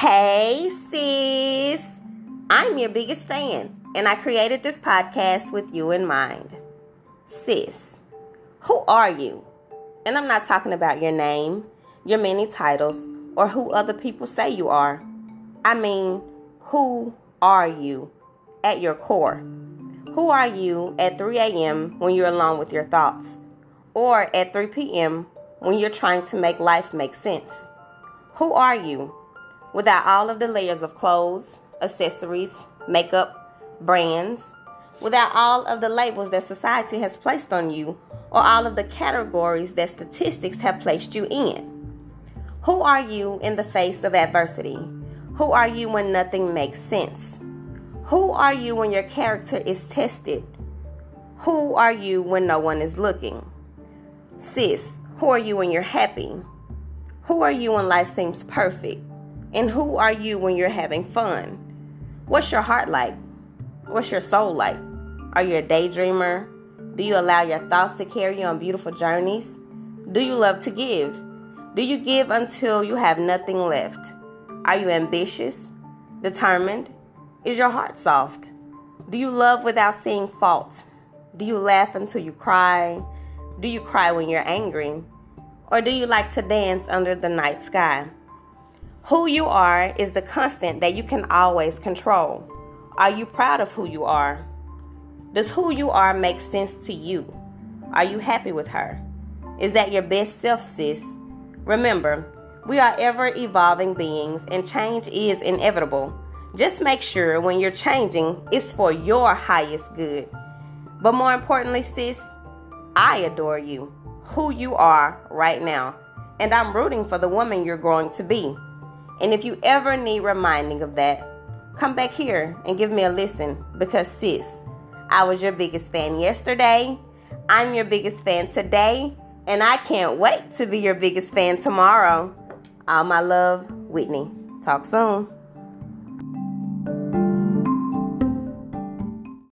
Hey, sis. I'm your biggest fan, and I created this podcast with you in mind. Sis, who are you? And I'm not talking about your name, your many titles, or who other people say you are. I mean, who are you at your core? Who are you at 3 a.m. when you're alone with your thoughts? Or at 3 p.m. when you're trying to make life make sense? Who are you without all of the layers of clothes, accessories, makeup, brands, without all of the labels that society has placed on you or all of the categories that statistics have placed you in? Who are you in the face of adversity? Who are you when nothing makes sense? Who are you when your character is tested? Who are you when no one is looking? Sis, who are you when you're happy? Who are you when life seems perfect? And who are you when you're having fun? What's your heart like? What's your soul like? Are you a daydreamer? Do you allow your thoughts to carry you on beautiful journeys? Do you love to give? Do you give until you have nothing left? Are you ambitious? Determined? Is your heart soft? Do you love without seeing fault? Do you laugh until you cry? Do you cry when you're angry? Or do you like to dance under the night sky? Who you are is the constant that you can always control. Are you proud of who you are? Does who you are make sense to you? Are you happy with her? Is that your best self, sis? Remember, we are ever evolving beings and change is inevitable. Just make sure when you're changing, it's for your highest good. But more importantly, sis, I adore you, who you are right now, and I'm rooting for the woman you're growing to be. And if you ever need reminding of that, come back here and give me a listen because, sis, I was your biggest fan yesterday, I'm your biggest fan today, and I can't wait to be your biggest fan tomorrow. All my love, Whitney. Talk soon.